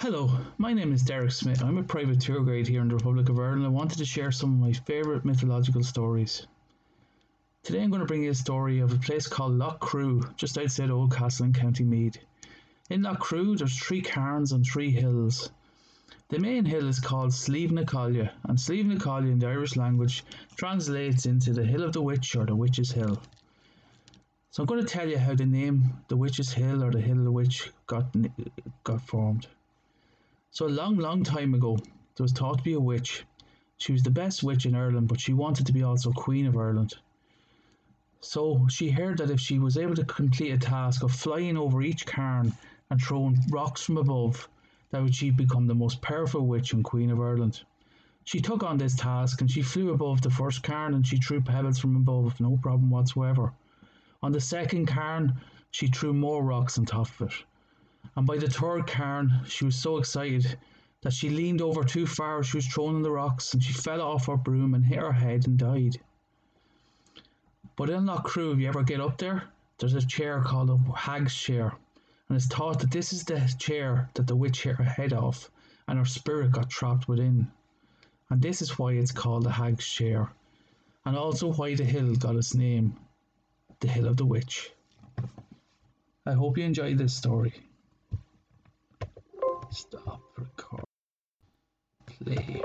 Hello, my name is Derek Smith. I'm a private tour guide here in the Republic of Ireland. I wanted to share some of my favourite mythological stories. Today I'm going to bring you a story of a place called Lough Crew, just outside Oldcastle in County Meath. In Lough Crew there's three cairns and three hills. The main hill is called Slieve na Calliagh, and Slieve na Calliagh in the Irish language translates into the Hill of the Witch or the Witch's Hill. So I'm going to tell you how the name the Witch's Hill or the Hill of the Witch got got formed. So a long, long time ago, there was thought to be a witch. She was the best witch in Ireland, but she wanted to be also Queen of Ireland. So she heard that if she was able to complete a task of flying over each cairn and throwing rocks from above, that would she become the most powerful witch and Queen of Ireland. She took on this task and she flew above the first cairn and she threw pebbles from above, with no problem whatsoever. On the second cairn, she threw more rocks on top of it. And by the third cairn, she was so excited that she leaned over too far. She was thrown in the rocks and she fell off her broom and hit her head and died. But in Lough Crew, if you ever get up there, there's a chair called a hag's chair. And it's thought that this is the chair that the witch hit her head off and her spirit got trapped within. And this is why it's called the hag's chair. And also why the hill got its name, the Hill of the Witch. I hope you enjoyed this story. Stop record. Play.